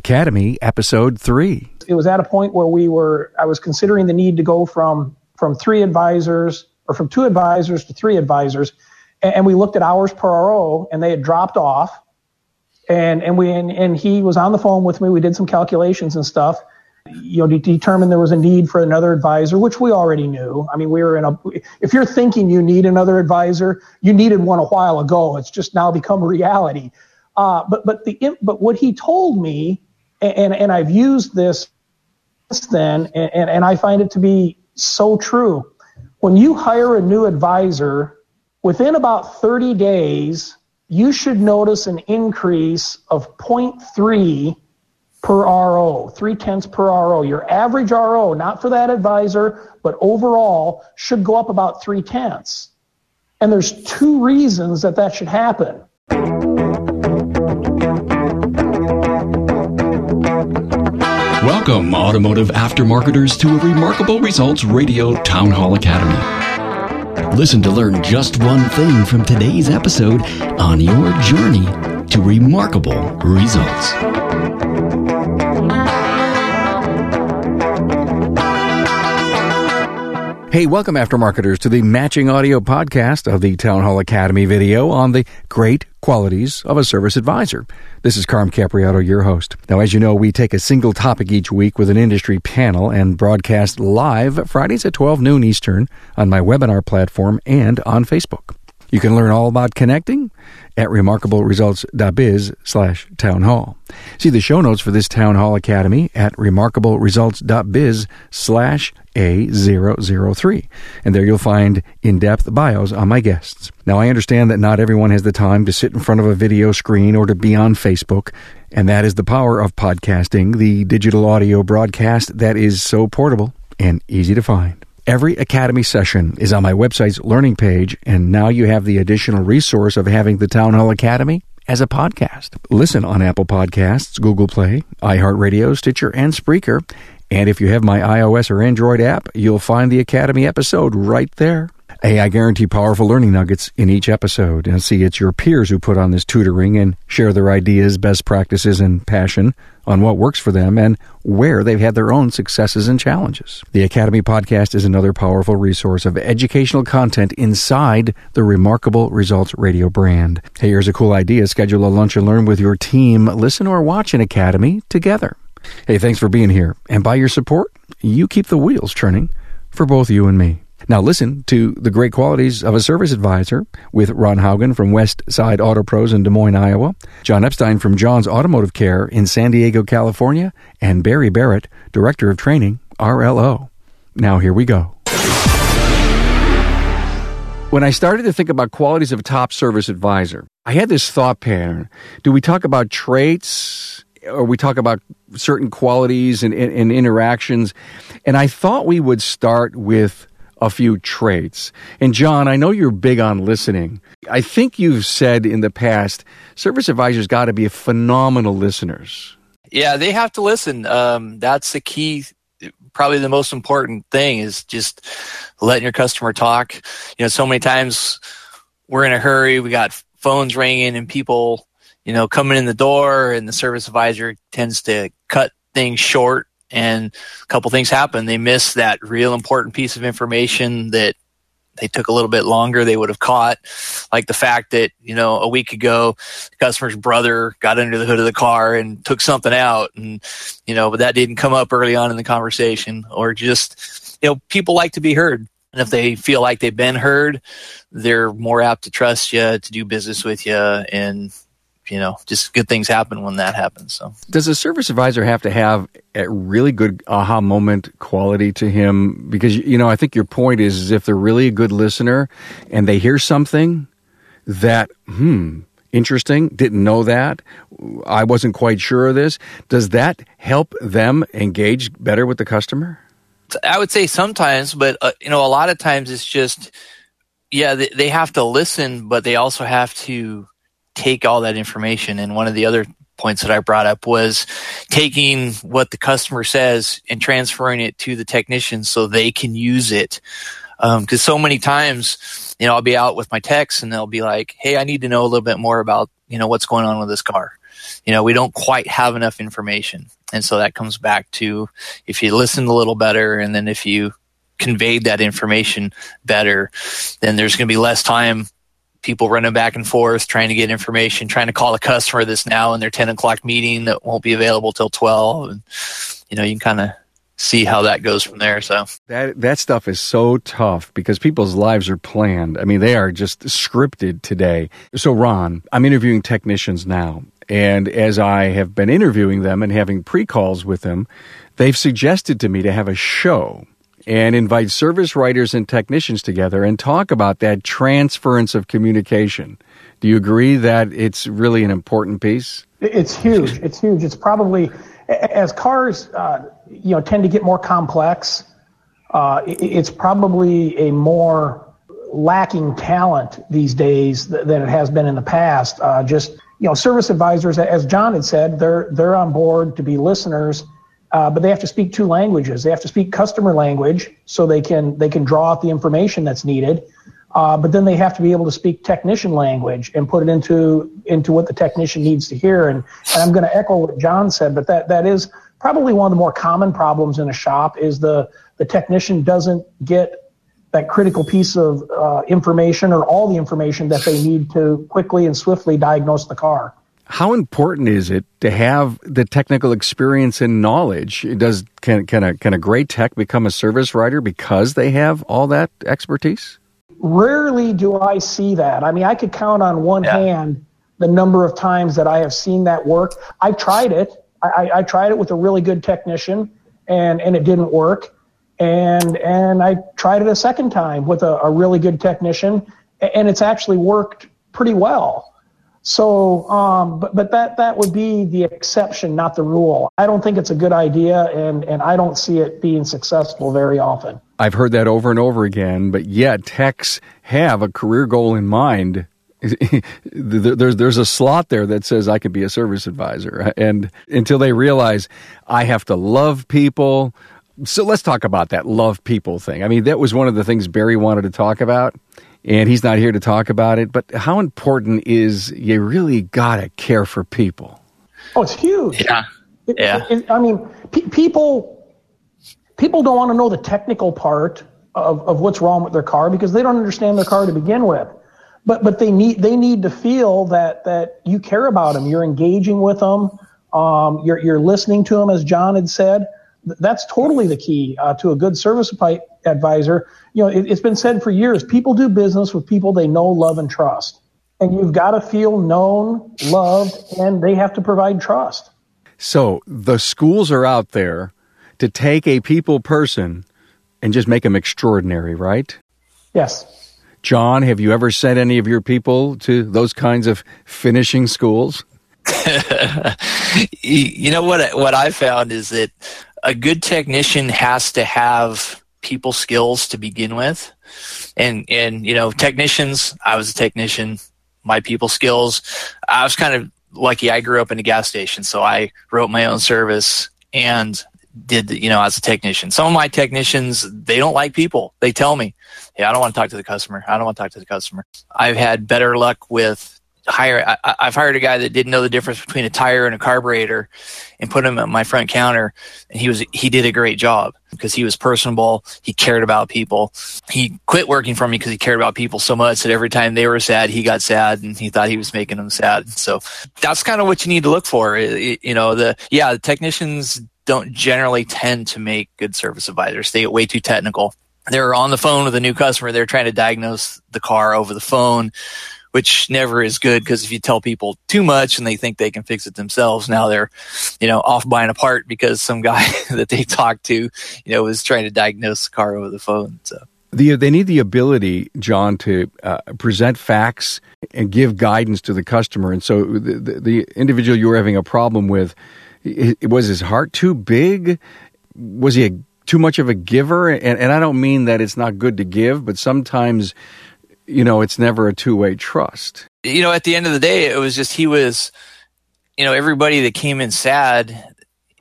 Academy, Episode 3. It was at a point where we were, I was considering the need to go from, from three advisors or from two advisors to three advisors. And, and we looked at hours per RO and they had dropped off. And, and we, and, and he was on the phone with me. We did some calculations and stuff you know, to determine there was a need for another advisor, which we already knew. I mean, we were in a, if you're thinking you need another advisor, you needed one a while ago. It's just now become reality. Uh, but, but the, but what he told me, and, and I've used this since then, and, and I find it to be so true. When you hire a new advisor, within about 30 days, you should notice an increase of 0.3 per RO, three tenths per RO. Your average RO, not for that advisor, but overall, should go up about three tenths. And there's two reasons that that should happen. Welcome, automotive aftermarketers, to a Remarkable Results Radio Town Hall Academy. Listen to learn just one thing from today's episode on your journey to remarkable results. Hey, welcome, aftermarketers, to the matching audio podcast of the Town Hall Academy video on the great qualities of a service advisor. This is Carm Capriotto, your host. Now, as you know, we take a single topic each week with an industry panel and broadcast live Fridays at 12 noon Eastern on my webinar platform and on Facebook. You can learn all about connecting at remarkableresults.biz slash town hall. See the show notes for this Town Hall Academy at remarkableresults.biz slash A003. And there you'll find in-depth bios on my guests. Now I understand that not everyone has the time to sit in front of a video screen or to be on Facebook. And that is the power of podcasting, the digital audio broadcast that is so portable and easy to find. Every Academy session is on my website's learning page, and now you have the additional resource of having the Town Hall Academy as a podcast. Listen on Apple Podcasts, Google Play, iHeartRadio, Stitcher, and Spreaker. And if you have my iOS or Android app, you'll find the Academy episode right there. Hey, I guarantee powerful learning nuggets in each episode. And see, it's your peers who put on this tutoring and share their ideas, best practices, and passion on what works for them and where they've had their own successes and challenges. The Academy podcast is another powerful resource of educational content inside the Remarkable Results Radio brand. Hey, here's a cool idea. Schedule a lunch and learn with your team. Listen or watch an Academy together. Hey, thanks for being here. And by your support, you keep the wheels turning for both you and me. Now listen to the great qualities of a service advisor with Ron Haugen from West Side Auto Pros in Des Moines, Iowa, John Epstein from John's Automotive Care in San Diego, California, and Barry Barrett, Director of Training, RLO. Now here we go. When I started to think about qualities of a top service advisor, I had this thought pattern. Do we talk about traits or we talk about certain qualities and, and, and interactions? And I thought we would start with a few traits. And John, I know you're big on listening. I think you've said in the past, service advisors got to be phenomenal listeners. Yeah, they have to listen. Um, that's the key. Probably the most important thing is just letting your customer talk. You know, so many times we're in a hurry. We got phones ringing and people, you know, coming in the door and the service advisor tends to cut things short and a couple things happen. They miss that real important piece of information that they took a little bit longer they would have caught like the fact that you know a week ago the customer's brother got under the hood of the car and took something out and you know but that didn't come up early on in the conversation or just you know people like to be heard and if they feel like they've been heard they're more apt to trust you to do business with you and you know, just good things happen when that happens. So, does a service advisor have to have a really good aha moment quality to him? Because you know, I think your point is, is if they're really a good listener and they hear something that, hmm, interesting, didn't know that, I wasn't quite sure of this. Does that help them engage better with the customer? I would say sometimes, but uh, you know, a lot of times it's just, yeah, they, they have to listen, but they also have to take all that information. And one of the other points that I brought up was taking what the customer says and transferring it to the technician so they can use it. Because um, so many times, you know, I'll be out with my techs and they'll be like, "Hey, I need to know a little bit more about you know what's going on with this car." you know, we don't quite have enough information. And so that comes back to if you listen a little better and then if you conveyed that information better, then there's going to be less time people running back and forth trying to get information, trying to call a customer that's now in their 10 o'clock meeting that won't be available till 12. And, you know, you can kind of see how that goes from there. So that that stuff is so tough because people's lives are planned. I mean, they are just scripted today. So Ron, I'm interviewing technicians now, and as I have been interviewing them and having pre-calls with them, they've suggested to me to have a show and invite service writers and technicians together and talk about that transference of communication. Do you agree that it's really an important piece? It's huge. It's huge. It's probably as cars, uh, you know, tend to get more complex. Uh, it's probably a more lacking talent these days than it has been in the past. Uh, just you know, service advisors, as John had said, they're they're on board to be listeners, uh, but they have to speak two languages. They have to speak customer language so they can they can draw out the information that's needed. Uh, but then they have to be able to speak technician language and put it into into what the technician needs to hear. And, and I'm going to echo what John said, but that that is probably one of the more common problems in a shop is the the technician doesn't get that critical piece of uh, information or all the information that they need to quickly and swiftly diagnose the car. How important is it to have the technical experience and knowledge? Does can can a can a great tech become a service writer because they have all that expertise? Rarely do I see that. I mean, I could count on one yeah. hand the number of times that I have seen that work. I tried it. I, I tried it with a really good technician, and and it didn't work. And and I tried it a second time with a, a really good technician, and it's actually worked pretty well. So, um, but but that that would be the exception, not the rule. I don't think it's a good idea, and and I don't see it being successful very often. I've heard that over and over again, but yet techs have a career goal in mind. there's there's a slot there that says I could be a service advisor, and until they realize I have to love people. So let's talk about that love people thing. I mean, that was one of the things Barry wanted to talk about and he's not here to talk about it. But how important is you really gotta care for people? Oh, it's huge. Yeah, it, yeah. It, it, I mean, pe- people people don't want to know the technical part of, of what's wrong with their car because they don't understand their car to begin with. But but they need they need to feel that that you care about them. You're engaging with them. Um, you're you're listening to them, as John had said. That's totally the key uh, to a good service advisor you know, it, has been said for years people do business with people they know, love, and trust. And you've got to feel known, loved, and they have to provide trust. So the schools are out there to take a people person and just make them extraordinary, right? Yes. John, have you ever sent any of your people to those kinds of finishing schools? you know what? What I found is that a good technician has to have people skills to begin with. And, and, you know, technicians, I was a technician, my people skills, I was kind of lucky. I grew up in a gas station, so I wrote my own service and did, you know, as a technician. Some of my technicians, they don't like people. They tell me, Hey, I don't want to talk to the customer. I don't want to talk to the customer. I've had better luck with hire I, have hired a guy that didn't know the difference between a tire and a carburetor and put him at my front counter. And he was he did a great job because he was personable. He cared about people. He quit working for me because he cared about people so much that every time they were sad he got sad and he thought he was making them sad. So that's kind of what you need to look for. You know the yeah the technicians don't generally tend to make good service advisors. They get way too technical. They're on the phone with a new customer. They're trying to diagnose the car over the phone which never is good because if you tell people too much and they think they can fix it themselves, now they're, you know, off buying a part because some guy that they talked to, you know, was trying to diagnose the car over the phone. So. The, they need the ability, John, to uh, present facts and give guidance to the customer. And so the, the, the individual you were having a problem with, was his heart too big? Was he a, too much of a giver? And, and I don't mean that it's not good to give, but sometimes you know, it's never a two way trust. You know, at the end of the day, it was just he was, you know, everybody that came in sad,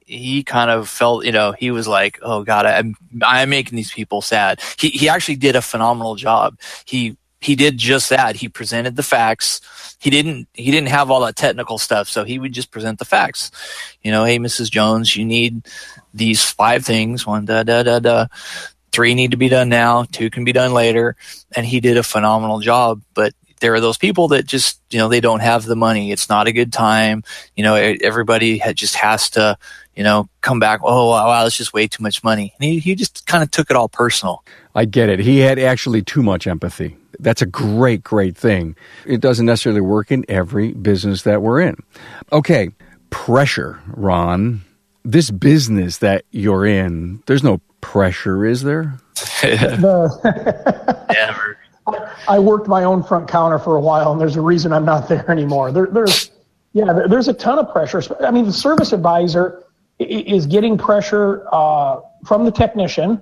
he kind of felt, you know, he was like, oh God, I'm, I'm making these people sad. He, he actually did a phenomenal job. He he did just that. He presented the facts. He didn't he didn't have all that technical stuff, so he would just present the facts. You know, hey, Mrs. Jones, you need these five things. One da da da da. Three need to be done now. Two can be done later. And he did a phenomenal job. But there are those people that just you know they don't have the money. It's not a good time. You know, everybody just has to you know, come back, oh, wow, wow, that's just way too much money. And he, he just kind of took it all personal. I get it. He had actually too much empathy. That's a great, great thing. It doesn't necessarily work in every business that we're in. Okay, pressure, Ron. This business that you're in, there's no pressure, is there? Never. I worked my own front counter for a while, and there's a reason I'm not there anymore. There, there's, yeah, there's a ton of pressure. I mean, the service advisor is getting pressure uh, from the technician,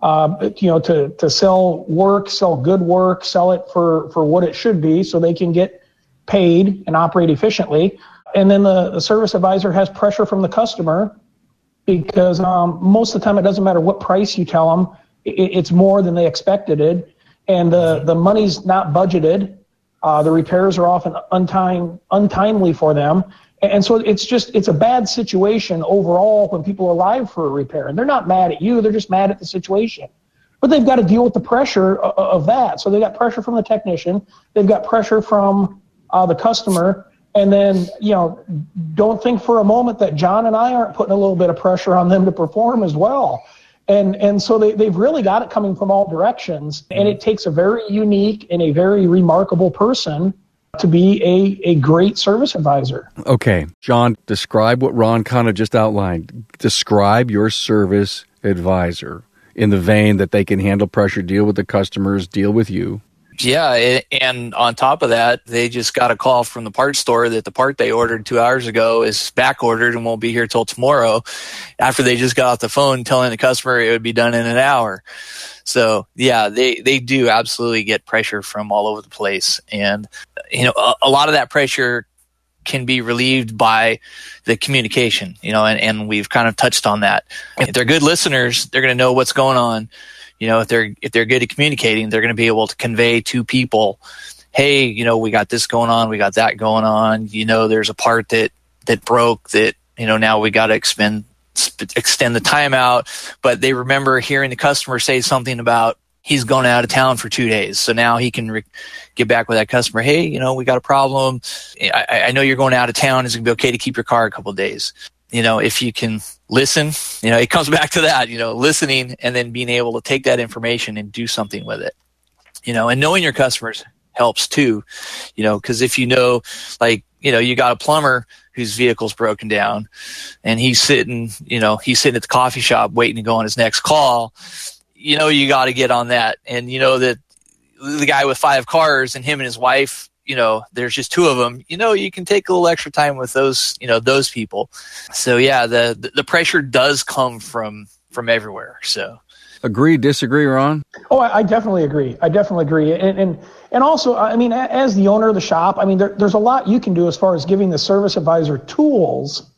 uh, you know, to, to sell work, sell good work, sell it for, for what it should be so they can get paid and operate efficiently. And then the, the service advisor has pressure from the customer because um, most of the time it doesn't matter what price you tell them, it, it's more than they expected it. And the, the money's not budgeted. Uh, the repairs are often untime, untimely for them. And so it's just, it's a bad situation overall when people are arrive for a repair. And they're not mad at you, they're just mad at the situation. But they've got to deal with the pressure of that. So they've got pressure from the technician, they've got pressure from uh, the customer. And then, you know, don't think for a moment that John and I aren't putting a little bit of pressure on them to perform as well. And, and so they, they've really got it coming from all directions. And it takes a very unique and a very remarkable person to be a, a great service advisor. Okay. John, describe what Ron kind of just outlined. Describe your service advisor in the vein that they can handle pressure, deal with the customers, deal with you. Yeah, and on top of that, they just got a call from the parts store that the part they ordered two hours ago is back ordered and won't be here till tomorrow. After they just got off the phone telling the customer it would be done in an hour. So yeah, they, they do absolutely get pressure from all over the place. And, you know, a, a lot of that pressure can be relieved by the communication, you know, and, and we've kind of touched on that. If they're good listeners, they're going to know what's going on. You know, if they're, if they're good at communicating, they're going to be able to convey to people, Hey, you know, we got this going on. We got that going on. You know, there's a part that, that broke that, you know, now we got to expend extend the timeout, but they remember hearing the customer say something about he's going out of town for two days. So now he can re- get back with that customer. Hey, you know, we got a problem. I, I know you're going out of town. Is it going to be okay to keep your car a couple days? You know, if you can listen, you know, it comes back to that, you know, listening and then being able to take that information and do something with it. You know, and knowing your customers helps too, you know, because if you know, like, you know, you got a plumber whose vehicle's broken down and he's sitting, you know, he's sitting at the coffee shop waiting to go on his next call, you know, you got to get on that. And you know that the guy with five cars and him and his wife, you know, there's just two of them, you know, you can take a little extra time with those, you know, those people. So yeah, the, the pressure does come from, from everywhere. So agree, disagree, Ron? Oh, I, I definitely agree. I definitely agree. And, and, and also, I mean, as the owner of the shop, I mean, there, there's a lot you can do as far as giving the service advisor tools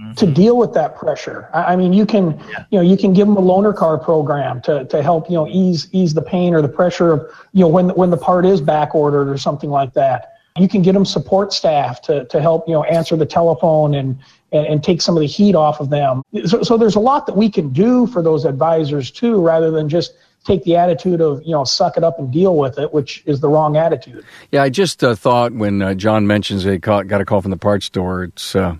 mm-hmm. to deal with that pressure. I, I mean, you can, yeah. you know, you can give them a loaner car program to, to help, you know, ease, ease the pain or the pressure of, you know, when, when the part is back ordered or something like that. You can get them support staff to, to help, you know, answer the telephone and, and, and take some of the heat off of them. So, so there's a lot that we can do for those advisors too, rather than just take the attitude of you know suck it up and deal with it, which is the wrong attitude. Yeah, I just uh, thought when uh, John mentions they got a call from the parts store, it's uh,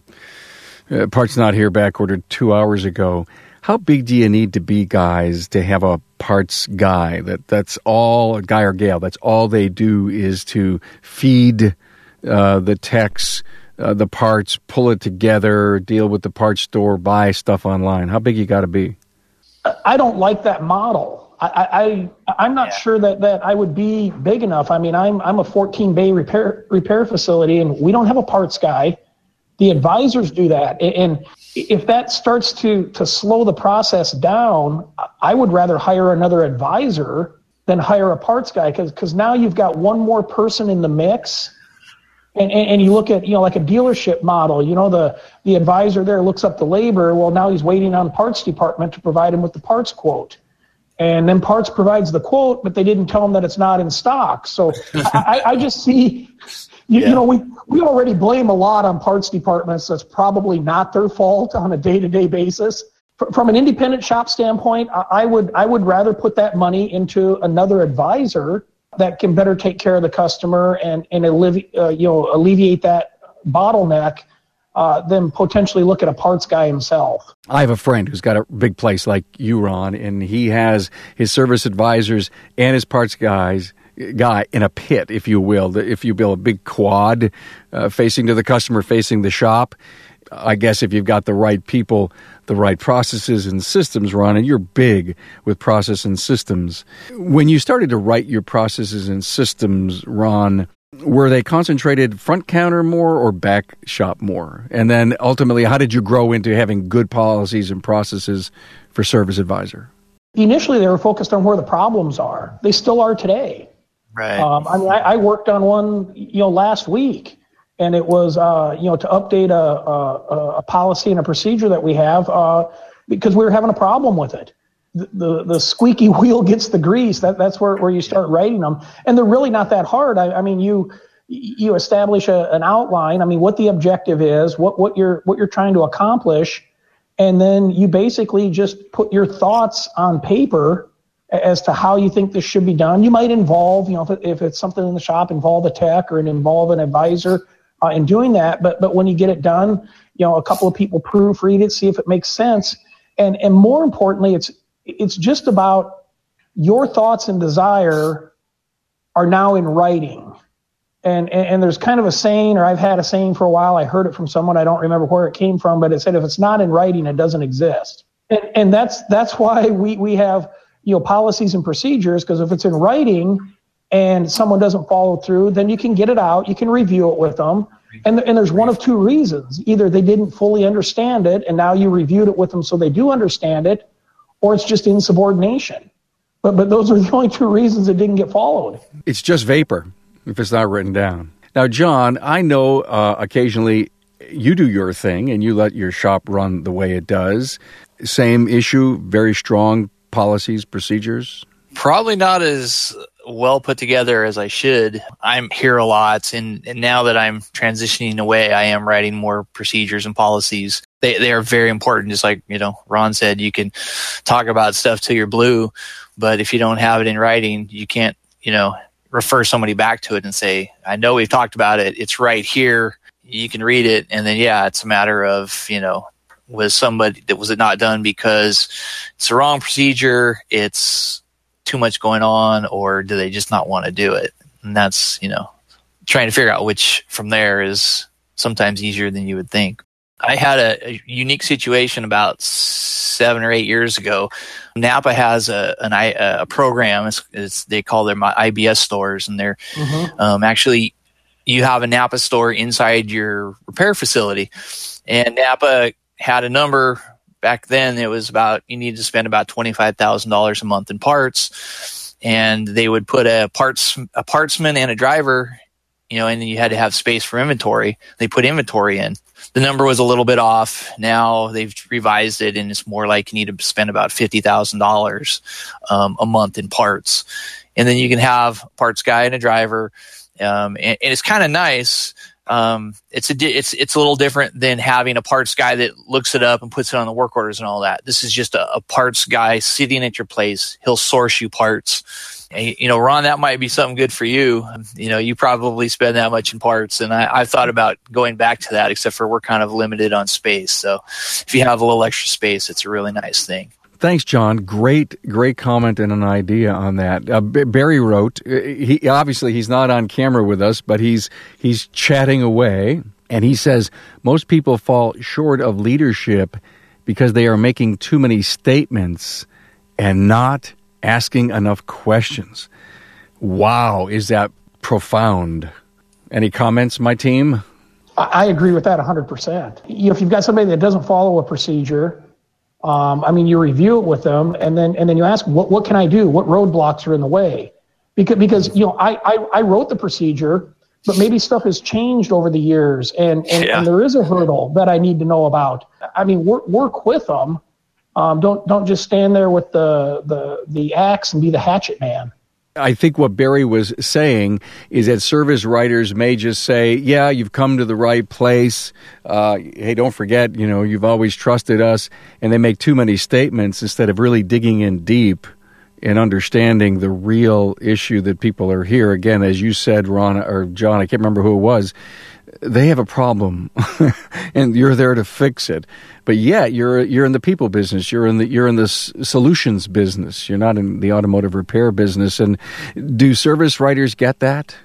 uh, parts not here, back ordered two hours ago. How big do you need to be, guys, to have a parts guy that that's all a guy or gal? That's all they do is to feed uh, the techs uh, the parts, pull it together, deal with the parts store, buy stuff online? How big you got to be? I don't like that model. I, I I'm not yeah. sure that, that I would be big enough. I mean, I'm I'm a 14 bay repair repair facility, and we don't have a parts guy. The advisors do that, and if that starts to to slow the process down, I would rather hire another advisor than hire a parts guy because because now you've got one more person in the mix and, and, and, you look at, you know, like a dealership model, you know, the, the advisor there looks up the labor. Well, now he's waiting on parts department to provide him with the parts quote. and then parts provides the quote, but they didn't tell him that it's not in stock. So I, I, just see, you, yeah. you, know, we, we already blame a lot on parts departments. That's probably not their fault on a day to day basis. From an independent shop standpoint, I would I would rather put that money into another advisor that can better take care of the customer and and alleviate uh, you know alleviate that bottleneck uh, than potentially look at a parts guy himself. I have a friend who's got a big place like you, Ron, and he has his service advisors and his parts guys guy in a pit, if you will. If you build a big quad uh, facing to the customer, facing the shop, I guess if you've got the right people, the right processes and systems, Ron, and you're big with process and systems. When you started to write your processes and systems, Ron, were they concentrated front counter more or back shop more? And then ultimately, how did you grow into having good policies and processes for Service Advisor? Initially, they were focused on where the problems are. They still are today. Right. Um, I mean, I, I, worked on one, you know, last week, and it was, uh, you know, to update a, a, a, policy and a procedure that we have uh, because we were having a problem with it the, the, squeaky wheel gets the grease. That that's where, where you start writing them, and they're really not that hard. I, I mean, you you establish a, an outline. I mean, what the objective is, what what you're what you're trying to accomplish, and then you basically just put your thoughts on paper as to how you think this should be done. You might involve, you know, if, if it's something in the shop, involve a tech or involve an advisor uh, in doing that. But but when you get it done, you know, a couple of people proofread it, see if it makes sense, and and more importantly, it's it's just about your thoughts and desire are now in writing. And, and, and, there's kind of a saying, or I've had a saying for a while. I heard it from someone. I don't remember where it came from, but it said, if it's not in writing, it doesn't exist. And, and that's, that's why we, we have, you know, policies and procedures, because if it's in writing and someone doesn't follow through, then you can get it out. You can review it with them. And, and there's one of two reasons. Either they didn't fully understand it and now you reviewed it with them so they do understand it, or it's just insubordination. But but those are the only two reasons it didn't get followed. It's just vapor if it's not written down. Now, John, I know uh, occasionally you do your thing and you let your shop run the way it does. Same issue, very strong policies, procedures. Probably not as well put together as I should. I'm here a lot, and, and now that I'm transitioning away, I am writing more procedures and policies. They they are very important. Just like you know, Ron said, you can talk about stuff till you're blue, but if you don't have it in writing, you can't you know refer somebody back to it and say, "I know we've talked about it. It's right here. You can read it." And then yeah, it's a matter of you know was somebody that was it not done because it's the wrong procedure it's too much going on or do they just not want to do it? And that's, you know, trying to figure out which from there is sometimes easier than you would think. I had a, a unique situation about seven or eight years ago. Napa has a an, a program. It's, it's, they call them IBS stores, and they're mm-hmm. um, actually you have a Napa store inside your repair facility. And Napa had a number back then it was about you needed to spend about twenty five thousand dollars a month in parts, and they would put a parts a partsman and a driver, you know, and you had to have space for inventory. They put inventory in. The number was a little bit off. Now they've revised it, and it's more like you need to spend about fifty thousand um, dollars a month in parts, and then you can have parts guy and a driver. Um, and, and it's kind of nice um, it's a it's it's a little different than having a parts guy that looks it up and puts it on the work orders and all that. This is just a, a parts guy sitting at your place. He'll source you parts. And, you know, Ron, that might be something good for you. You know, you probably spend that much in parts, and I, I've thought about going back to that. Except for we're kind of limited on space, so if you have a little extra space, it's a really nice thing. Thanks, John. Great, great comment and an idea on that. Uh, Barry wrote. Uh, he obviously he's not on camera with us, but he's he's chatting away, and he says most people fall short of leadership because they are making too many statements and not asking enough questions. Wow, is that profound? Any comments, my team? I agree with that 100%. If you've got somebody that doesn't follow a procedure, um, I mean, you review it with them, and then and then you ask, what what can I do? What roadblocks are in the way? Because because you know, I I, I wrote the procedure, but maybe stuff has changed over the years, and and, yeah. and there is a hurdle that I need to know about. I mean, work work with them, Um, don't don't just stand there with the the the axe and be the hatchet man. I think what Barry was saying is that service writers may just say, "Yeah, you've come to the right place. Uh, hey, don't forget, you know, you've always trusted us," and they make too many statements instead of really digging in deep and understanding the real issue that people are here. Again, as you said, Ron or John, I can't remember who it was they have a problem and you're there to fix it. But yet you're you're in the people business. You're in the you're in the solutions business. You're not in the automotive repair business. And do service writers get that?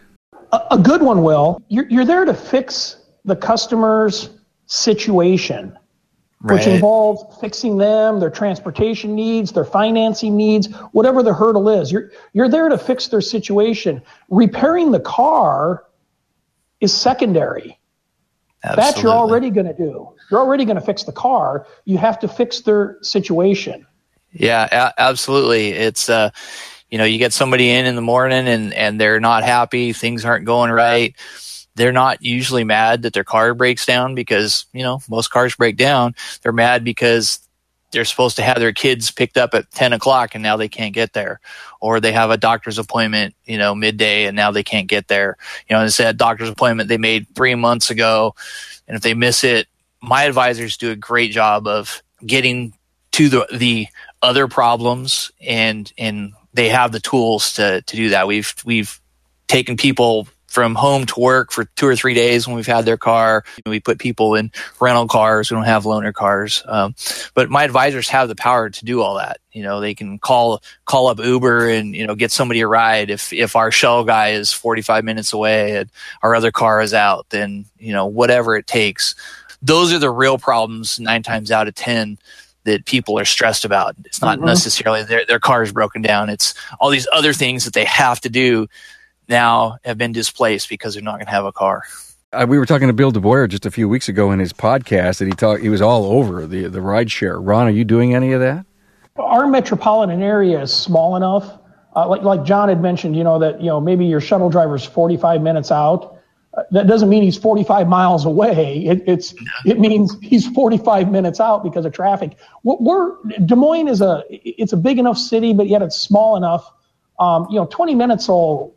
A, a good one will. You're, you're there to fix the customer's situation right. which involves fixing them their transportation needs their financing needs whatever the hurdle is. You're you're there to fix their situation. Repairing the car is secondary. Absolutely. That you're already going to do. You're already going to fix the car. You have to fix their situation. Yeah, a- absolutely. It's uh, you know, you get somebody in in the morning and and they're not happy. Things aren't going right. They're not usually mad that their car breaks down because you know most cars break down. They're mad because they're supposed to have their kids picked up at 10 o'clock and now they can't get there. Or they have a doctor's appointment you know midday and now they can't get there. You know it's a doctor's appointment they made three months ago and if they miss it my advisors do a great job of getting to the the other problems and and they have the tools to to do that. We've we've taken people from home to work for two or three days when we've had their car. We put people in rental cars. We don't have loaner cars. Um, but my advisors have the power to do all that. You know, they can call, call up Uber and, you know, get somebody a ride. If, if our shell guy is 45 minutes away and our other car is out, then, you know, whatever it takes. Those are the real problems nine times out of 10 that people are stressed about. It's not mm-hmm. necessarily their, their car is broken down. It's all these other things that they have to do now have been displaced because they're not going to have a car. Uh, we were talking to Bill DeBoer just a few weeks ago in his podcast, and he talked. He was all over the the ride share. Ron, are you doing any of that? Our metropolitan area is small enough. Uh, like like John had mentioned, you know that you know maybe your shuttle driver is 45 minutes out. Uh, that doesn't mean he's 45 miles away. It, it's it means he's 45 minutes out because of traffic. We're, we're Des Moines is a it's a big enough city, but yet it's small enough. Um, you know, 20 minutes will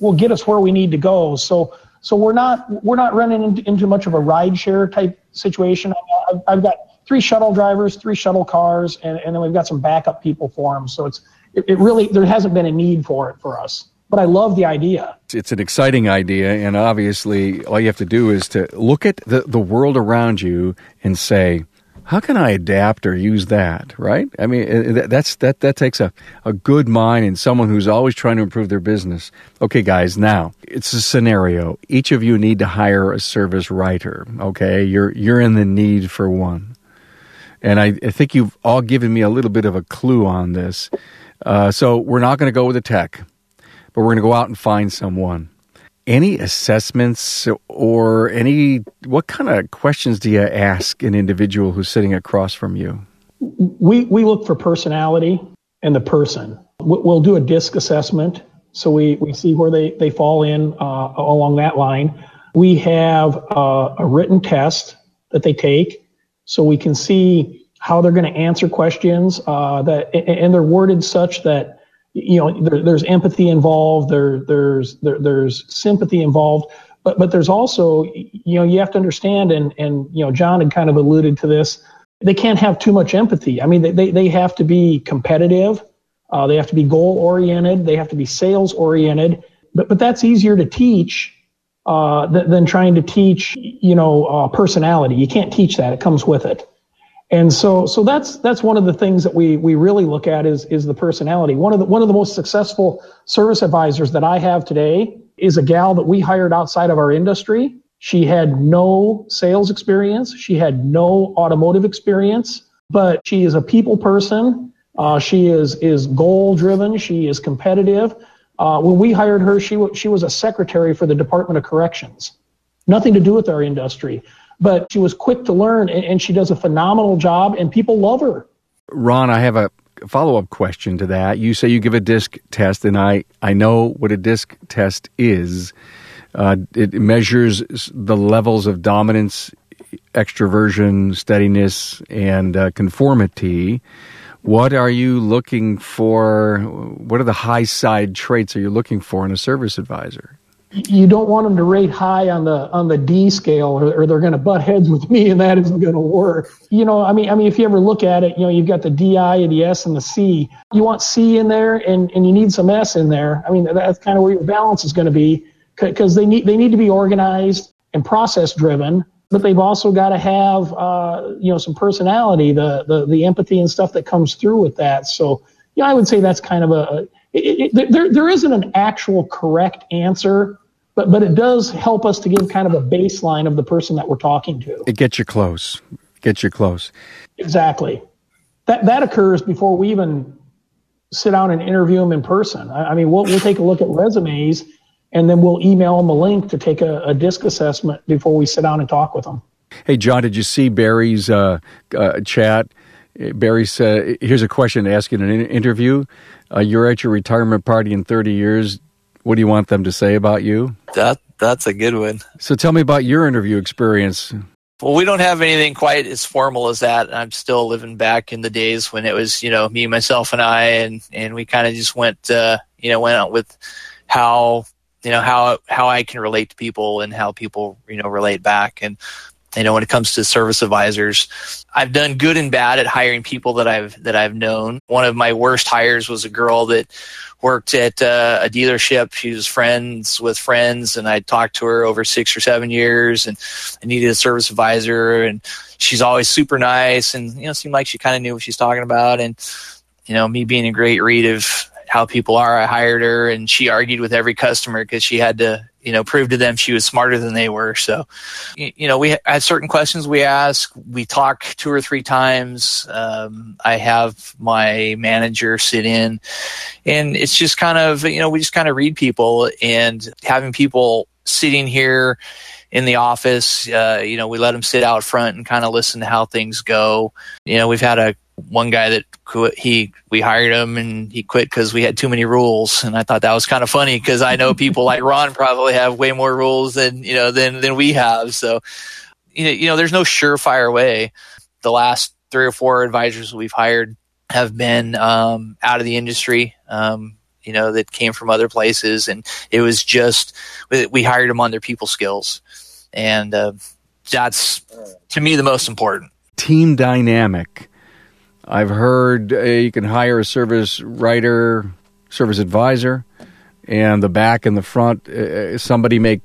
will get us where we need to go. So so we're not we're not running into, into much of a ride share type situation. I've, I've, got three shuttle drivers, three shuttle cars, and, and then we've got some backup people for them. So it's it, it really there hasn't been a need for it for us. But I love the idea. It's an exciting idea, and obviously, all you have to do is to look at the, the world around you and say, how can I adapt or use that? Right? I mean, that's that that takes a, a good mind and someone who's always trying to improve their business. Okay, guys, now it's a scenario. Each of you need to hire a service writer. Okay, you're you're in the need for one, and I, I think you've all given me a little bit of a clue on this. Uh, so we're not going to go with the tech, but we're going to go out and find someone any assessments or any what kind of questions do you ask an individual who's sitting across from you? We we look for personality and the person. We'll do a disc assessment so we we see where they they fall in uh, along that line. We have uh, a written test that they take so we can see how they're going to answer questions uh, that and they're worded such that you know, there, there's empathy involved, there, there's, there, there's sympathy involved, but, but there's also, you know, you have to understand, and, and, you know, John had kind of alluded to this, they can't have too much empathy. I mean, they, they have to be competitive. Uh, they have to be goal oriented. They have to be sales oriented. But, but that's easier to teach uh, than, than trying to teach, you know, uh, personality. You can't teach that. It comes with it. And so, so that's that's one of the things that we we really look at is is the personality. One of the one of the most successful service advisors that I have today is a gal that we hired outside of our industry. She had no sales experience. She had no automotive experience, but she is a people person. Uh, she is is goal driven. She is competitive. Uh, when we hired her, she w- she was a secretary for the Department of Corrections. Nothing to do with our industry but she was quick to learn and, and she does a phenomenal job and people love her. Ron, I have a follow up question to that. You say you give a disc test, and I, I know what a disc test is. Uh, it measures the levels of dominance extroversion, steadiness, and uh, conformity. What are you looking for? What are the high side traits are you looking for in a service advisor? You don't want them to rate high on the on the D scale, or, or they're going to butt heads with me, and that isn't going to work. You know, I mean, I mean, if you ever look at it, you know, you've got the DI, and the S, and the C. You want C in there, and and you need some S in there. I mean, that's kind of where your balance is going to be, because they need they need to be organized and process driven but they've also got to have uh, you know some personality, the, the the empathy and stuff that comes through with that. So yeah, I would say that's kind of a it, it, there there isn't an actual correct answer, but but it does help us to give kind of a baseline of the person that we're talking to. It gets you close. Gets you close. Exactly. That that occurs before we even sit down and interview them in person. I, I mean, we'll we'll take a look at resumes and then we'll email them a link to take a, a disc assessment before we sit down and talk with them. Hey, John, did you see Barry's uh, uh, chat? Barry said, "Here's a question to ask in an interview. Uh, you're at your retirement party in 30 years. What do you want them to say about you?" That that's a good one. So tell me about your interview experience. Well, we don't have anything quite as formal as that. I'm still living back in the days when it was, you know, me, myself, and I, and and we kind of just went, uh, you know, went out with how you know how how I can relate to people and how people you know relate back and you know when it comes to service advisors. I've done good and bad at hiring people that I've that I've known. One of my worst hires was a girl that worked at uh, a dealership. She was friends with friends and I talked to her over 6 or 7 years and I needed a service advisor and she's always super nice and you know seemed like she kind of knew what she's talking about and you know me being a great read of how people are. I hired her and she argued with every customer because she had to, you know, prove to them she was smarter than they were. So, you, know, we had certain questions we ask. We talk two or three times. Um, I have my manager sit in and it's just kind of, you know, we just kind of read people and having people sitting here in the office. Uh, you know, we let them sit out front and kind of listen to how things go. You know, we've had a one guy that quit, he we hired him and he quit because we had too many rules. And i thought that was kind of funny because i know people like ron probably have way more rules than you know than than we have. So you know, you know there's no surefire way. The last three or four advisors we've hired have been um, out of the industry um, you know that came from other places. And it was just we hired them on their people skills. And uh, that's to me the most important. Team dynamic I've heard uh, you can hire a service writer, service advisor, and the back and the front, uh, uh somebody may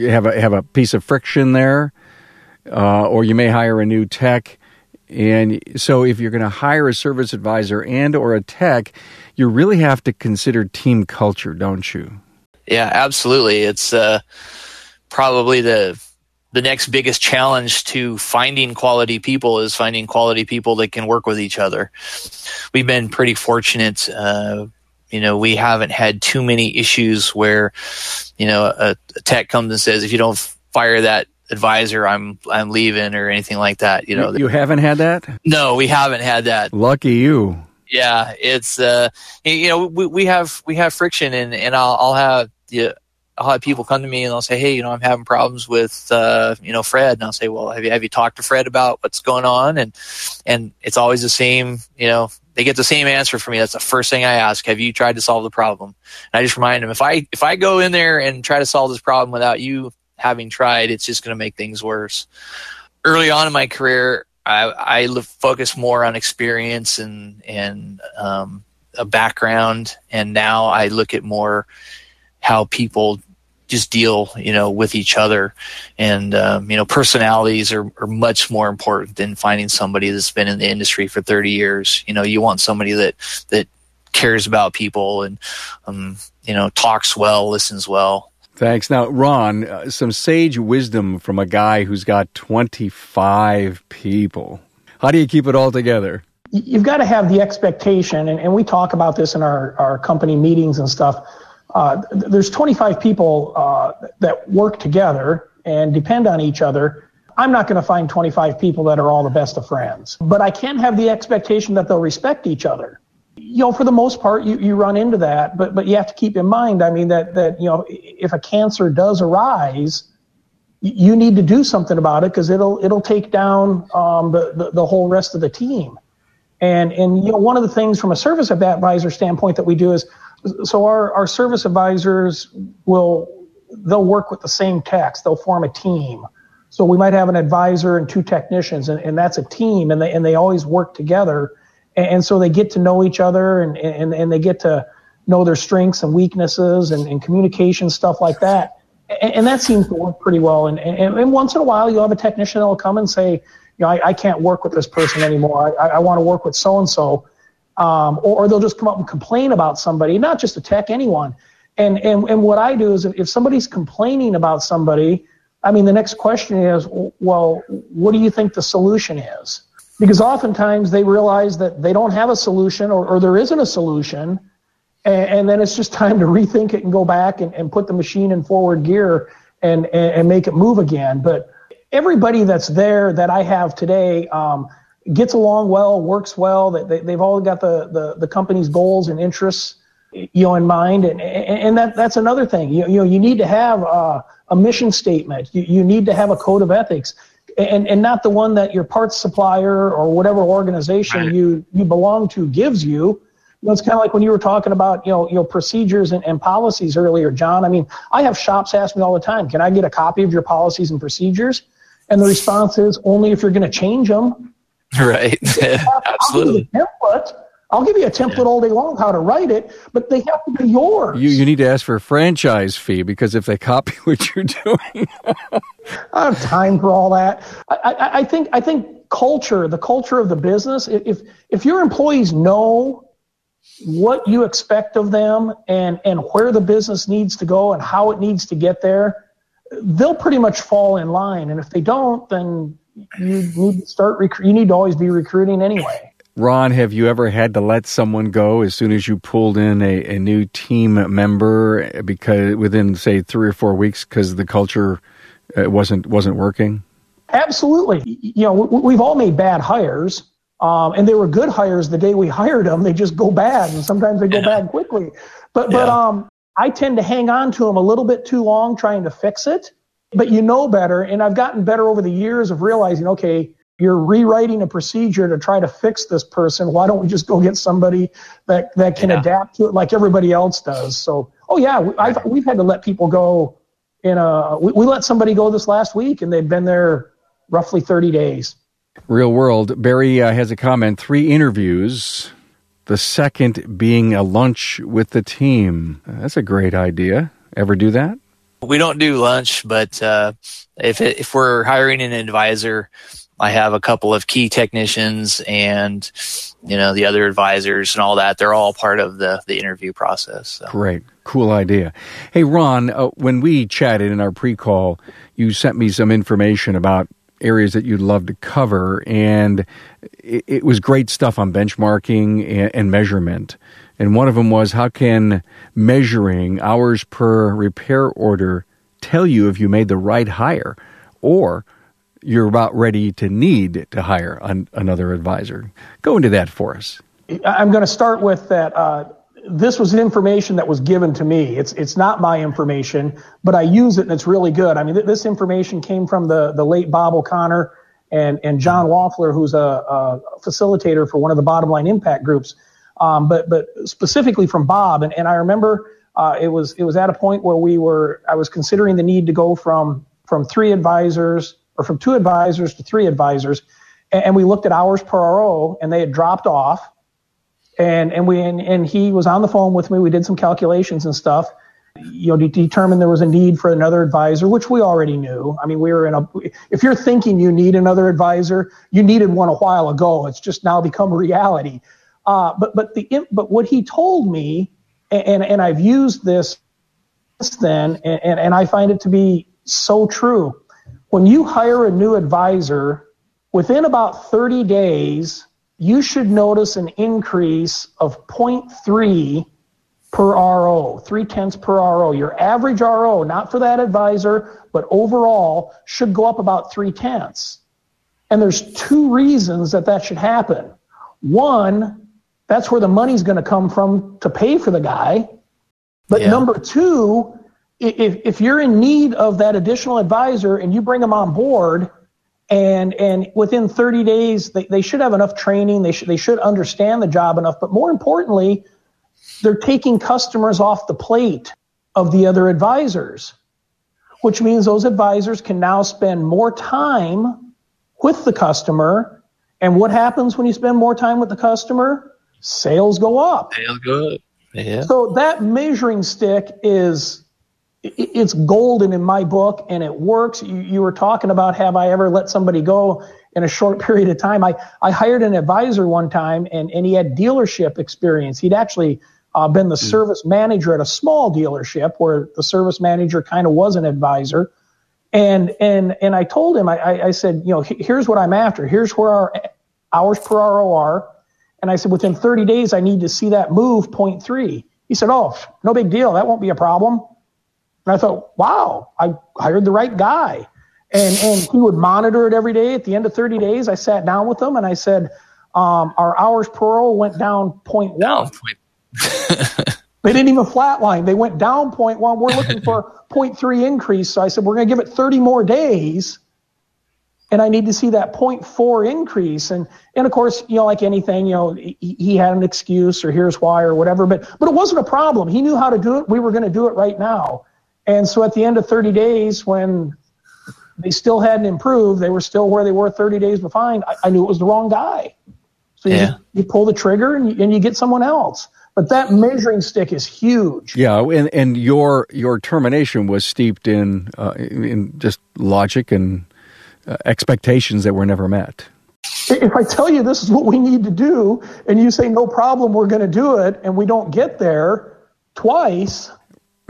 have a have a piece of friction there, uh, or you may hire a new tech. And so, if you're going to hire a service advisor and or a tech, you really have to consider team culture, don't you? Yeah, absolutely. It's uh, probably the the next biggest challenge to finding quality people is finding quality people that can work with each other. We've been pretty fortunate. Uh, you know, we haven't had too many issues where, you know, a, a, tech comes and says, if you don't fire that advisor, I'm I'm leaving or anything like that. You know, you haven't had that. No, we haven't had that. Lucky you. Yeah, it's uh, you know, we, we have we have friction, and and I'll I'll have the I'll have people come to me and they'll say, "Hey, you know, I'm having problems with uh, you know Fred," and I'll say, "Well, have you have you talked to Fred about what's going on?" And and it's always the same. You know, they get the same answer from me. That's the first thing I ask. Have you tried to solve the problem? And I just remind them if I if I go in there and try to solve this problem without you having tried, it's just going to make things worse. Early on in my career, I, I focus more on experience and and um, a background, and now I look at more how people just deal, you know, with each other. And, um, you know, personalities are, are much more important than finding somebody that's been in the industry for 30 years. You know, you want somebody that, that cares about people and, um, you know, talks well, listens well. Thanks. Now, Ron, uh, some sage wisdom from a guy who's got 25 people. How do you keep it all together? You've got to have the expectation, and, and we talk about this in our, our company meetings and stuff uh, there's 25 people uh, that work together and depend on each other. I'm not going to find 25 people that are all the best of friends, but I can have the expectation that they'll respect each other. You know, for the most part, you, you run into that, but but you have to keep in mind. I mean that that you know, if a cancer does arise, you need to do something about it because it'll it'll take down um, the, the, the whole rest of the team. And and you know one of the things from a service advisor standpoint that we do is so our, our service advisors will they'll work with the same techs. They'll form a team. So we might have an advisor and two technicians, and, and that's a team, and they and they always work together, and, and so they get to know each other, and and and they get to know their strengths and weaknesses, and, and communication stuff like that, and, and, that seems to work pretty well. And, and and once in a while, you'll have a technician that'll come and say, you know, I, I can't work with this person anymore. I, I want to work with so and so, or, or they'll just come up and complain about somebody, not just attack anyone. And and and what I do is if, if somebody's complaining about somebody I mean, the next question is, well, what do you think the solution is? Because oftentimes they realize that they don't have a solution or, or there isn't a solution. And, and, then it's just time to rethink it and go back and, and put the machine in forward gear and, and, and, make it move again. But everybody that's there that I have today um, gets along well, works well. They, they've all got the, the, the company's goals and interests you know in mind and and that that's another thing you, you know you need to have uh, a mission statement. You, you need to have a code of ethics, and and not the one that your parts supplier or whatever organization right. you you belong to gives you. You know, it's kind of like when you were talking about you know you know procedures and, and policies earlier, John. I mean, I have shops ask me all the time, "Can I get a copy of your policies and procedures?" And the response is only if you're going to change them. Right. Absolutely. Template I'll give you a template yeah. all day long how to write it, but they have to be yours. You you need to ask for a franchise fee because if they copy what you're doing, I have time for all that. I, I, I, think I think culture, the culture of the business. If if your employees know what you expect of them and and where the business needs to go and how it needs to get there, they'll pretty much fall in line. And if they don't, then you need to start. Rec- you need to always be recruiting anyway. Ron, have you ever had to let someone go as soon as you pulled in a, a new team member because within say three or four weeks because the culture uh, wasn't wasn't working? Absolutely. You know, we've all made bad hires, um, and they were good hires the day we hired them. They just go bad, and sometimes they go yeah. bad quickly. But yeah. but um, I tend to hang on to them a little bit too long, trying to fix it. But you know better, and I've gotten better over the years of realizing, okay, you're rewriting a procedure to try to fix this person. Why don't we just go get somebody that, that can yeah. adapt to it like everybody else does? So, oh yeah, I've, we've had to let people go in a, we, we let somebody go this last week and they've been there roughly 30 days. Real world. Barry uh, has a comment, three interviews, the second being a lunch with the team. That's a great idea. Ever do that? We don't do lunch, but uh, if it, if we're hiring an advisor, I have a couple of key technicians and you know the other advisors and all that. They're all part of the the interview process. So. Great, cool idea. Hey Ron, uh, when we chatted in our pre-call, you sent me some information about areas that you'd love to cover, and it, it was great stuff on benchmarking and, and measurement. And one of them was how can measuring hours per repair order tell you if you made the right hire or you're about ready to need to hire an, another advisor. Go into that for us. I'm going to start with that. Uh, this was information that was given to me. It's it's not my information, but I use it and it's really good. I mean, th- this information came from the the late Bob O'Connor and and John Waffler, who's a, a facilitator for one of the Bottom Line Impact groups. Um, but but specifically from Bob, and, and I remember uh, it was it was at a point where we were I was considering the need to go from from three advisors or from two advisors to three advisors. And, and we looked at hours per RO and they had dropped off. And, and we, and, and he was on the phone with me. We did some calculations and stuff, you know, to determine there was a need for another advisor, which we already knew. I mean, we were in a, if you're thinking you need another advisor, you needed one a while ago. It's just now become reality. Uh, but, but the, but what he told me, and, and I've used this since then, and, and I find it to be so true when you hire a new advisor, within about 30 days, you should notice an increase of 0.3 per RO, three tenths per RO. Your average RO, not for that advisor, but overall, should go up about three tenths. And there's two reasons that that should happen. One, that's where the money's going to come from to pay for the guy. But yeah. number two, if, if you're in need of that additional advisor and you bring them on board and and within 30 days they, they should have enough training they should they should understand the job enough but more importantly they're taking customers off the plate of the other advisors which means those advisors can now spend more time with the customer and what happens when you spend more time with the customer sales go up Sales good. Yeah. so that measuring stick is it's golden in my book and it works. You, you, were talking about have I ever let somebody go in a short period of time? I, I hired an advisor one time and, and he had dealership experience. He'd actually uh, been the mm. service manager at a small dealership where the service manager kind of was an advisor. And, and, and I told him, I, I said, you know, here's what I'm after. Here's where our hours per RO are. And I said, within 30 days, I need to see that move 0.3. He said, oh, no big deal. That won't be a problem. And I thought, wow, I hired the right guy. And, and he would monitor it every day. At the end of 30 days, I sat down with him and I said, um, our hours per RO went down 0.1. Down they didn't even flatline. They went down 0.1. We're looking for 0.3 increase. So I said, we're going to give it 30 more days. And I need to see that 0.4 increase. And, and of course, you know, like anything, you know, he, he had an excuse or here's why or whatever, but, but it wasn't a problem. He knew how to do it. We were going to do it right now. And so at the end of 30 days, when they still hadn't improved, they were still where they were 30 days behind. I, I knew it was the wrong guy. So you, yeah. you pull the trigger and you, and you get someone else. But that measuring stick is huge. Yeah, and, and your your termination was steeped in uh, in just logic and uh, expectations that were never met. If I tell you this is what we need to do, and you say no problem, we're going to do it, and we don't get there twice,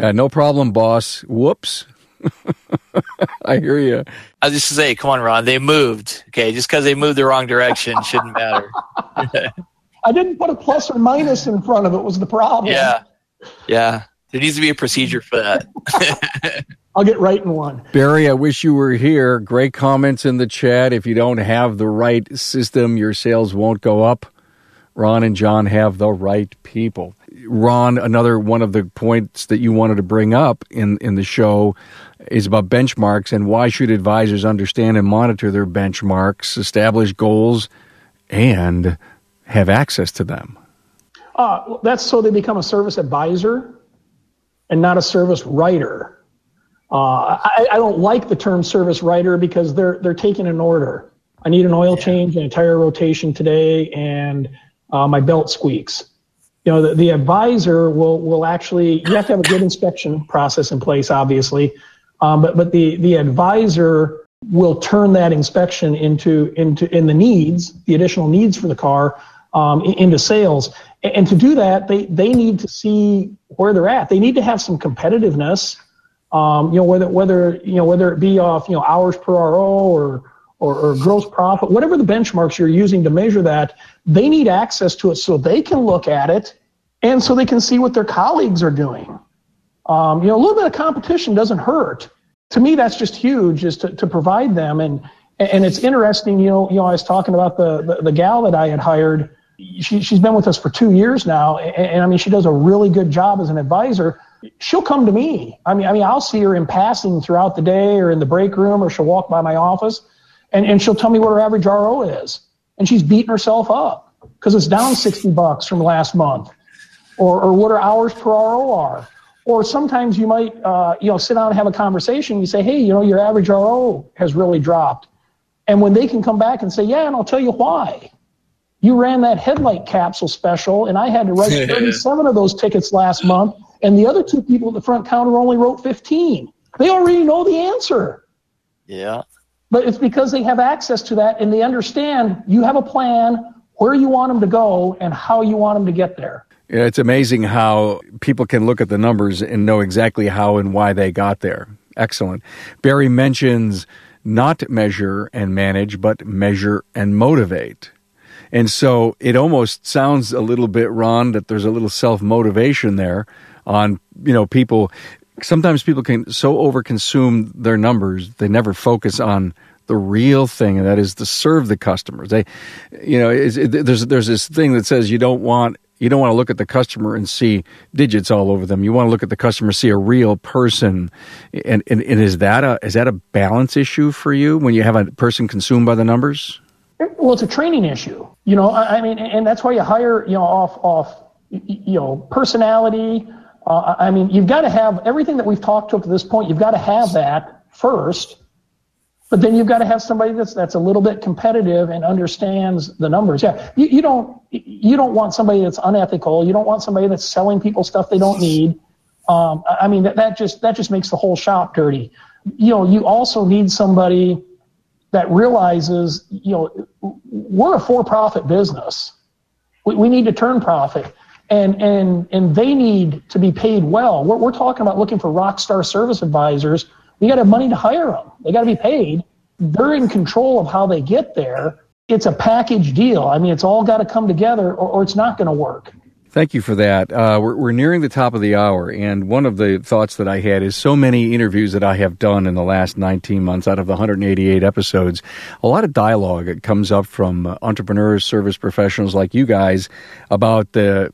uh, no problem, boss. Whoops. I hear you. I was just to say, come on, Ron. They moved. Okay, just because they moved the wrong direction shouldn't matter. I didn't put a plus or minus in front of it. Was the problem? Yeah, yeah. There needs to be a procedure for that. I'll get right in one. Barry, I wish you were here. Great comments in the chat. If you don't have the right system, your sales won't go up. Ron and John have the right people. Ron, another one of the points that you wanted to bring up in, in the show is about benchmarks and why should advisors understand and monitor their benchmarks, establish goals, and have access to them? Uh, that's so they become a service advisor and not a service writer. Uh, I, I, don't like the term service writer because they're they're taking an order. I need an oil yeah. change and a tire rotation today, and uh, my belt squeaks you know, the, the advisor will, will actually, you have to have a good inspection process in place, obviously. Um, but, but the, the advisor will turn that inspection into, into, in the needs, the additional needs for the car, um, into sales. And to do that, they, they need to see where they're at. They need to have some competitiveness. Um, you know, whether, whether, you know, whether it be off, you know, hours per RO or, or, or gross profit, whatever the benchmarks you're using to measure that, they need access to it so they can look at it and so they can see what their colleagues are doing. Um, you know, a little bit of competition doesn't hurt. To me, that's just huge, is to, to provide them. And and it's interesting, you know, you know, I was talking about the the, the gal that I had hired. She she's been with us for two years now, and, and I mean, she does a really good job as an advisor. She'll come to me. I mean, I mean, I'll see her in passing throughout the day, or in the break room, or she'll walk by my office, and and she'll tell me what her average RO is, and she's beating herself up because it's down sixty bucks from last month or, or what our hours per RO are. Or sometimes you might, uh, you know, sit down and have a conversation. You say, hey, you know, your average RO has really dropped. And when they can come back and say, yeah, and I'll tell you why. You ran that headlight capsule special, and I had to write 37 of those tickets last month, and the other two people at the front counter only wrote 15. They already know the answer. Yeah. But it's because they have access to that and they understand you have a plan, where you want them to go, and how you want them to get there. Yeah, it's amazing how people can look at the numbers and know exactly how and why they got there. Excellent. Barry mentions not measure and manage, but measure and motivate. And so it almost sounds a little bit, Ron, that there's a little self motivation there on, you know, people. Sometimes people can so overconsume their numbers, they never focus on the real thing, and that is to serve the customers. They, you know, it, there's there's this thing that says you don't want you don't want to look at the customer and see digits all over them. You want to look at the customer, see a real person. And, and, and is that a is that a balance issue for you when you have a person consumed by the numbers? Well, it's a training issue. You know, I, mean, and that's why you hire you know off off you know personality. Uh, I mean, you've got to have everything that we've talked to up to this point. You've got to have that first but then you've got to have somebody that's that's a little bit competitive and understands the numbers. Yeah, you, you don't you don't want somebody that's unethical. You don't want somebody that's selling people stuff they don't need. Um, I mean that, that just that just makes the whole shop dirty. You know, you also need somebody that realizes you know we're a for-profit business. We, we need to turn profit. And, and, and they need to be paid well. We're, we're talking about looking for rock star service advisors we got to have money to hire them. They got to be paid. They're in control of how they get there. It's a package deal. I mean, it's all got to come together or, or it's not going to work. Thank you for that. Uh, we're, we're, nearing the top of the hour, and one of the thoughts that I had is so many interviews that I have done in the last 19 months out of the 188 episodes, a lot of dialogue comes up from entrepreneurs, service professionals like you guys about the.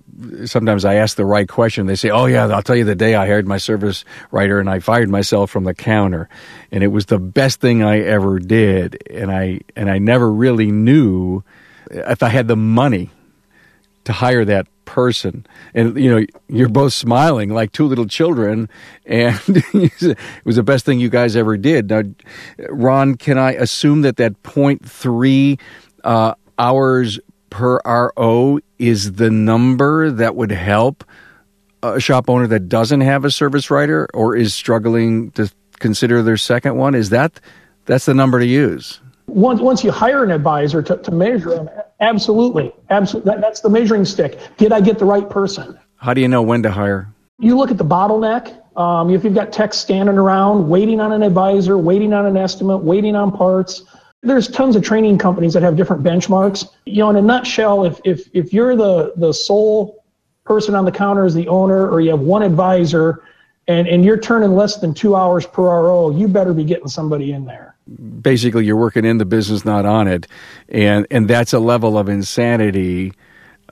Sometimes I ask the right question. They say, "Oh yeah, I'll tell you the day I hired my service writer and I fired myself from the counter, and it was the best thing I ever did." And I and I never really knew if I had the money to hire that person. And you know you're both smiling like two little children and it was the best thing you guys ever did. Now ron can i assume that that 0.3 uh, hours per ro is the number that would help a shop owner that doesn't have a service writer or is struggling to consider their second one? Is that that's the number to use. Once, once you hire an advisor to, to measure them, absolutely, absolutely, that, that's the measuring stick. Did I get the right person? How do you know when to hire? You look at the bottleneck. Um, if you've got techs standing around waiting on an advisor, waiting on an estimate, waiting on parts, there's tons of training companies that have different benchmarks. You know, in a nutshell, if if if you're the the sole person on the counter as the owner, or you have one advisor, and and you're turning less than two hours per RO, you better be getting somebody in there basically you're working in the business, not on it, and and that's a level of insanity.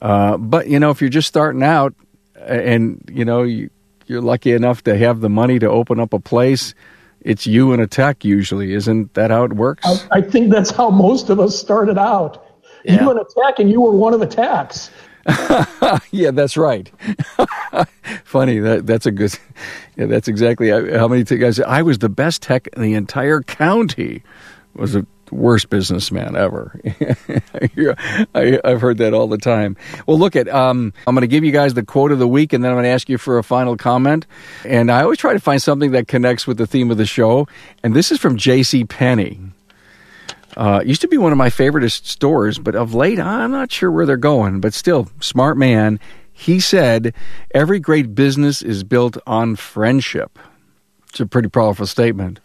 Uh, but you know, if you're just starting out, and you know you, you're lucky enough to have the money to open up a place, it's you and a tech usually, isn't that how it works? I, I think that's how most of us started out. Yeah. You and a tech, and you were one of the techs. yeah, that's right. Funny that that's a good. Yeah, that's exactly how many guys. I was the best tech in the entire county. Was the worst businessman ever. I, have heard that all the time. Well, look at. Um, I'm going to give you guys the quote of the week, and then I'm going to ask you for a final comment. And I always try to find something that connects with the theme of the show. And this is from J.C. Penney. Uh, used to be one of my favorite stores, but of late, I'm not sure where they're going. But still, smart man. He said, Every great business is built on friendship. It's a pretty powerful statement.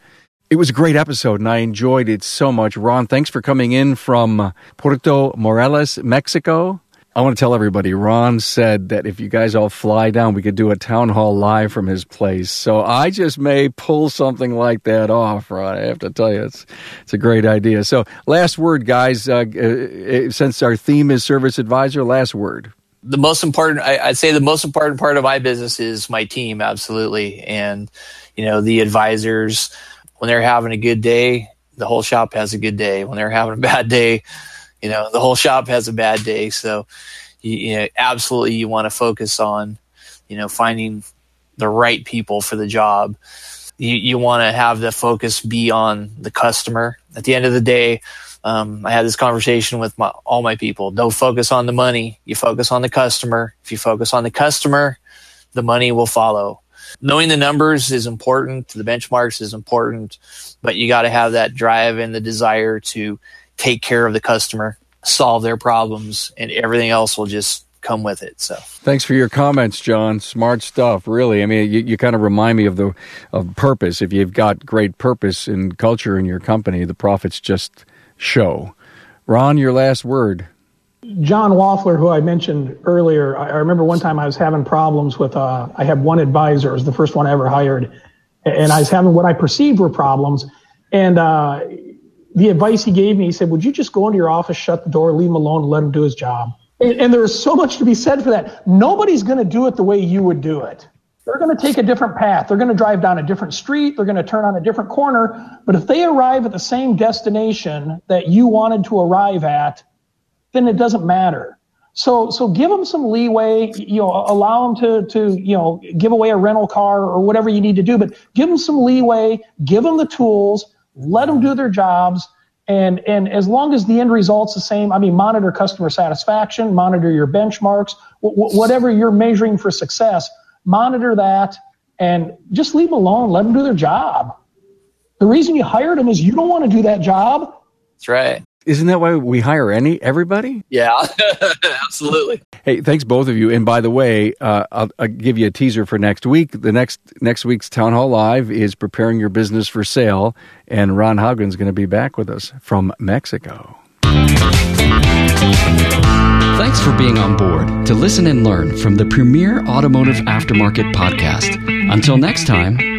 It was a great episode, and I enjoyed it so much. Ron, thanks for coming in from Puerto Morelos, Mexico. I want to tell everybody, Ron said that if you guys all fly down, we could do a town hall live from his place. So I just may pull something like that off, Ron. I have to tell you, it's, it's a great idea. So last word, guys, uh, uh, since our theme is service advisor, last word. The most important, I, I'd say the most important part of my business is my team, absolutely. And, you know, the advisors, when they're having a good day, the whole shop has a good day. When they're having a bad day, you know the whole shop has a bad day. So you, you know absolutely you want to focus on you know finding the right people for the job. You, you want to have the focus be on the customer. At the end of the day um, i had this conversation with my, all my people. Don't focus on the money. You focus on the customer. If you focus on the customer the money will follow. Knowing the numbers is important. The benchmarks is important. But you got to have that drive and the desire to take care of the customer, solve their problems, and everything else will just come with it. So thanks for your comments, John. Smart stuff, really. I mean, you, you kind of remind me of the of purpose. If you've got great purpose and culture in your company, the profits just show. Ron, your last word. John Waffler, who I mentioned earlier, I remember one time I was having problems with. Uh, I had one advisor, it was the first one I ever hired, and I was having what I perceived were problems. And uh, the advice he gave me, he said, would you just go into your office, shut the door, leave him alone, and let him do his job? And, and there's so much to be said for that. Nobody's going to do it the way you would do it. They're going to take a different path. They're going to drive down a different street. They're going to turn on a different corner. But if they arrive at the same destination that you wanted to arrive at, then it doesn't matter. So, so give them some leeway, you know, allow them to, to, you know, give away a rental car or whatever you need to do, but give them some leeway, give them the tools, let them do their jobs. And, and as long as the end result's the same, I mean, monitor customer satisfaction, monitor your benchmarks, w- whatever you're measuring for success, monitor that and just leave them alone. Let them do their job. The reason you hired them is you don't want to do that job. That's right. Isn't that why we hire any everybody? Yeah, absolutely. Hey, thanks both of you. And by the way, uh, I'll, I'll, give you a teaser for next week. The next next week's Town Hall Live is preparing your business for sale, and Ron Haugen's going to be back with us from Mexico. Thanks for being on board to listen and learn from the premier automotive aftermarket podcast. Until next time,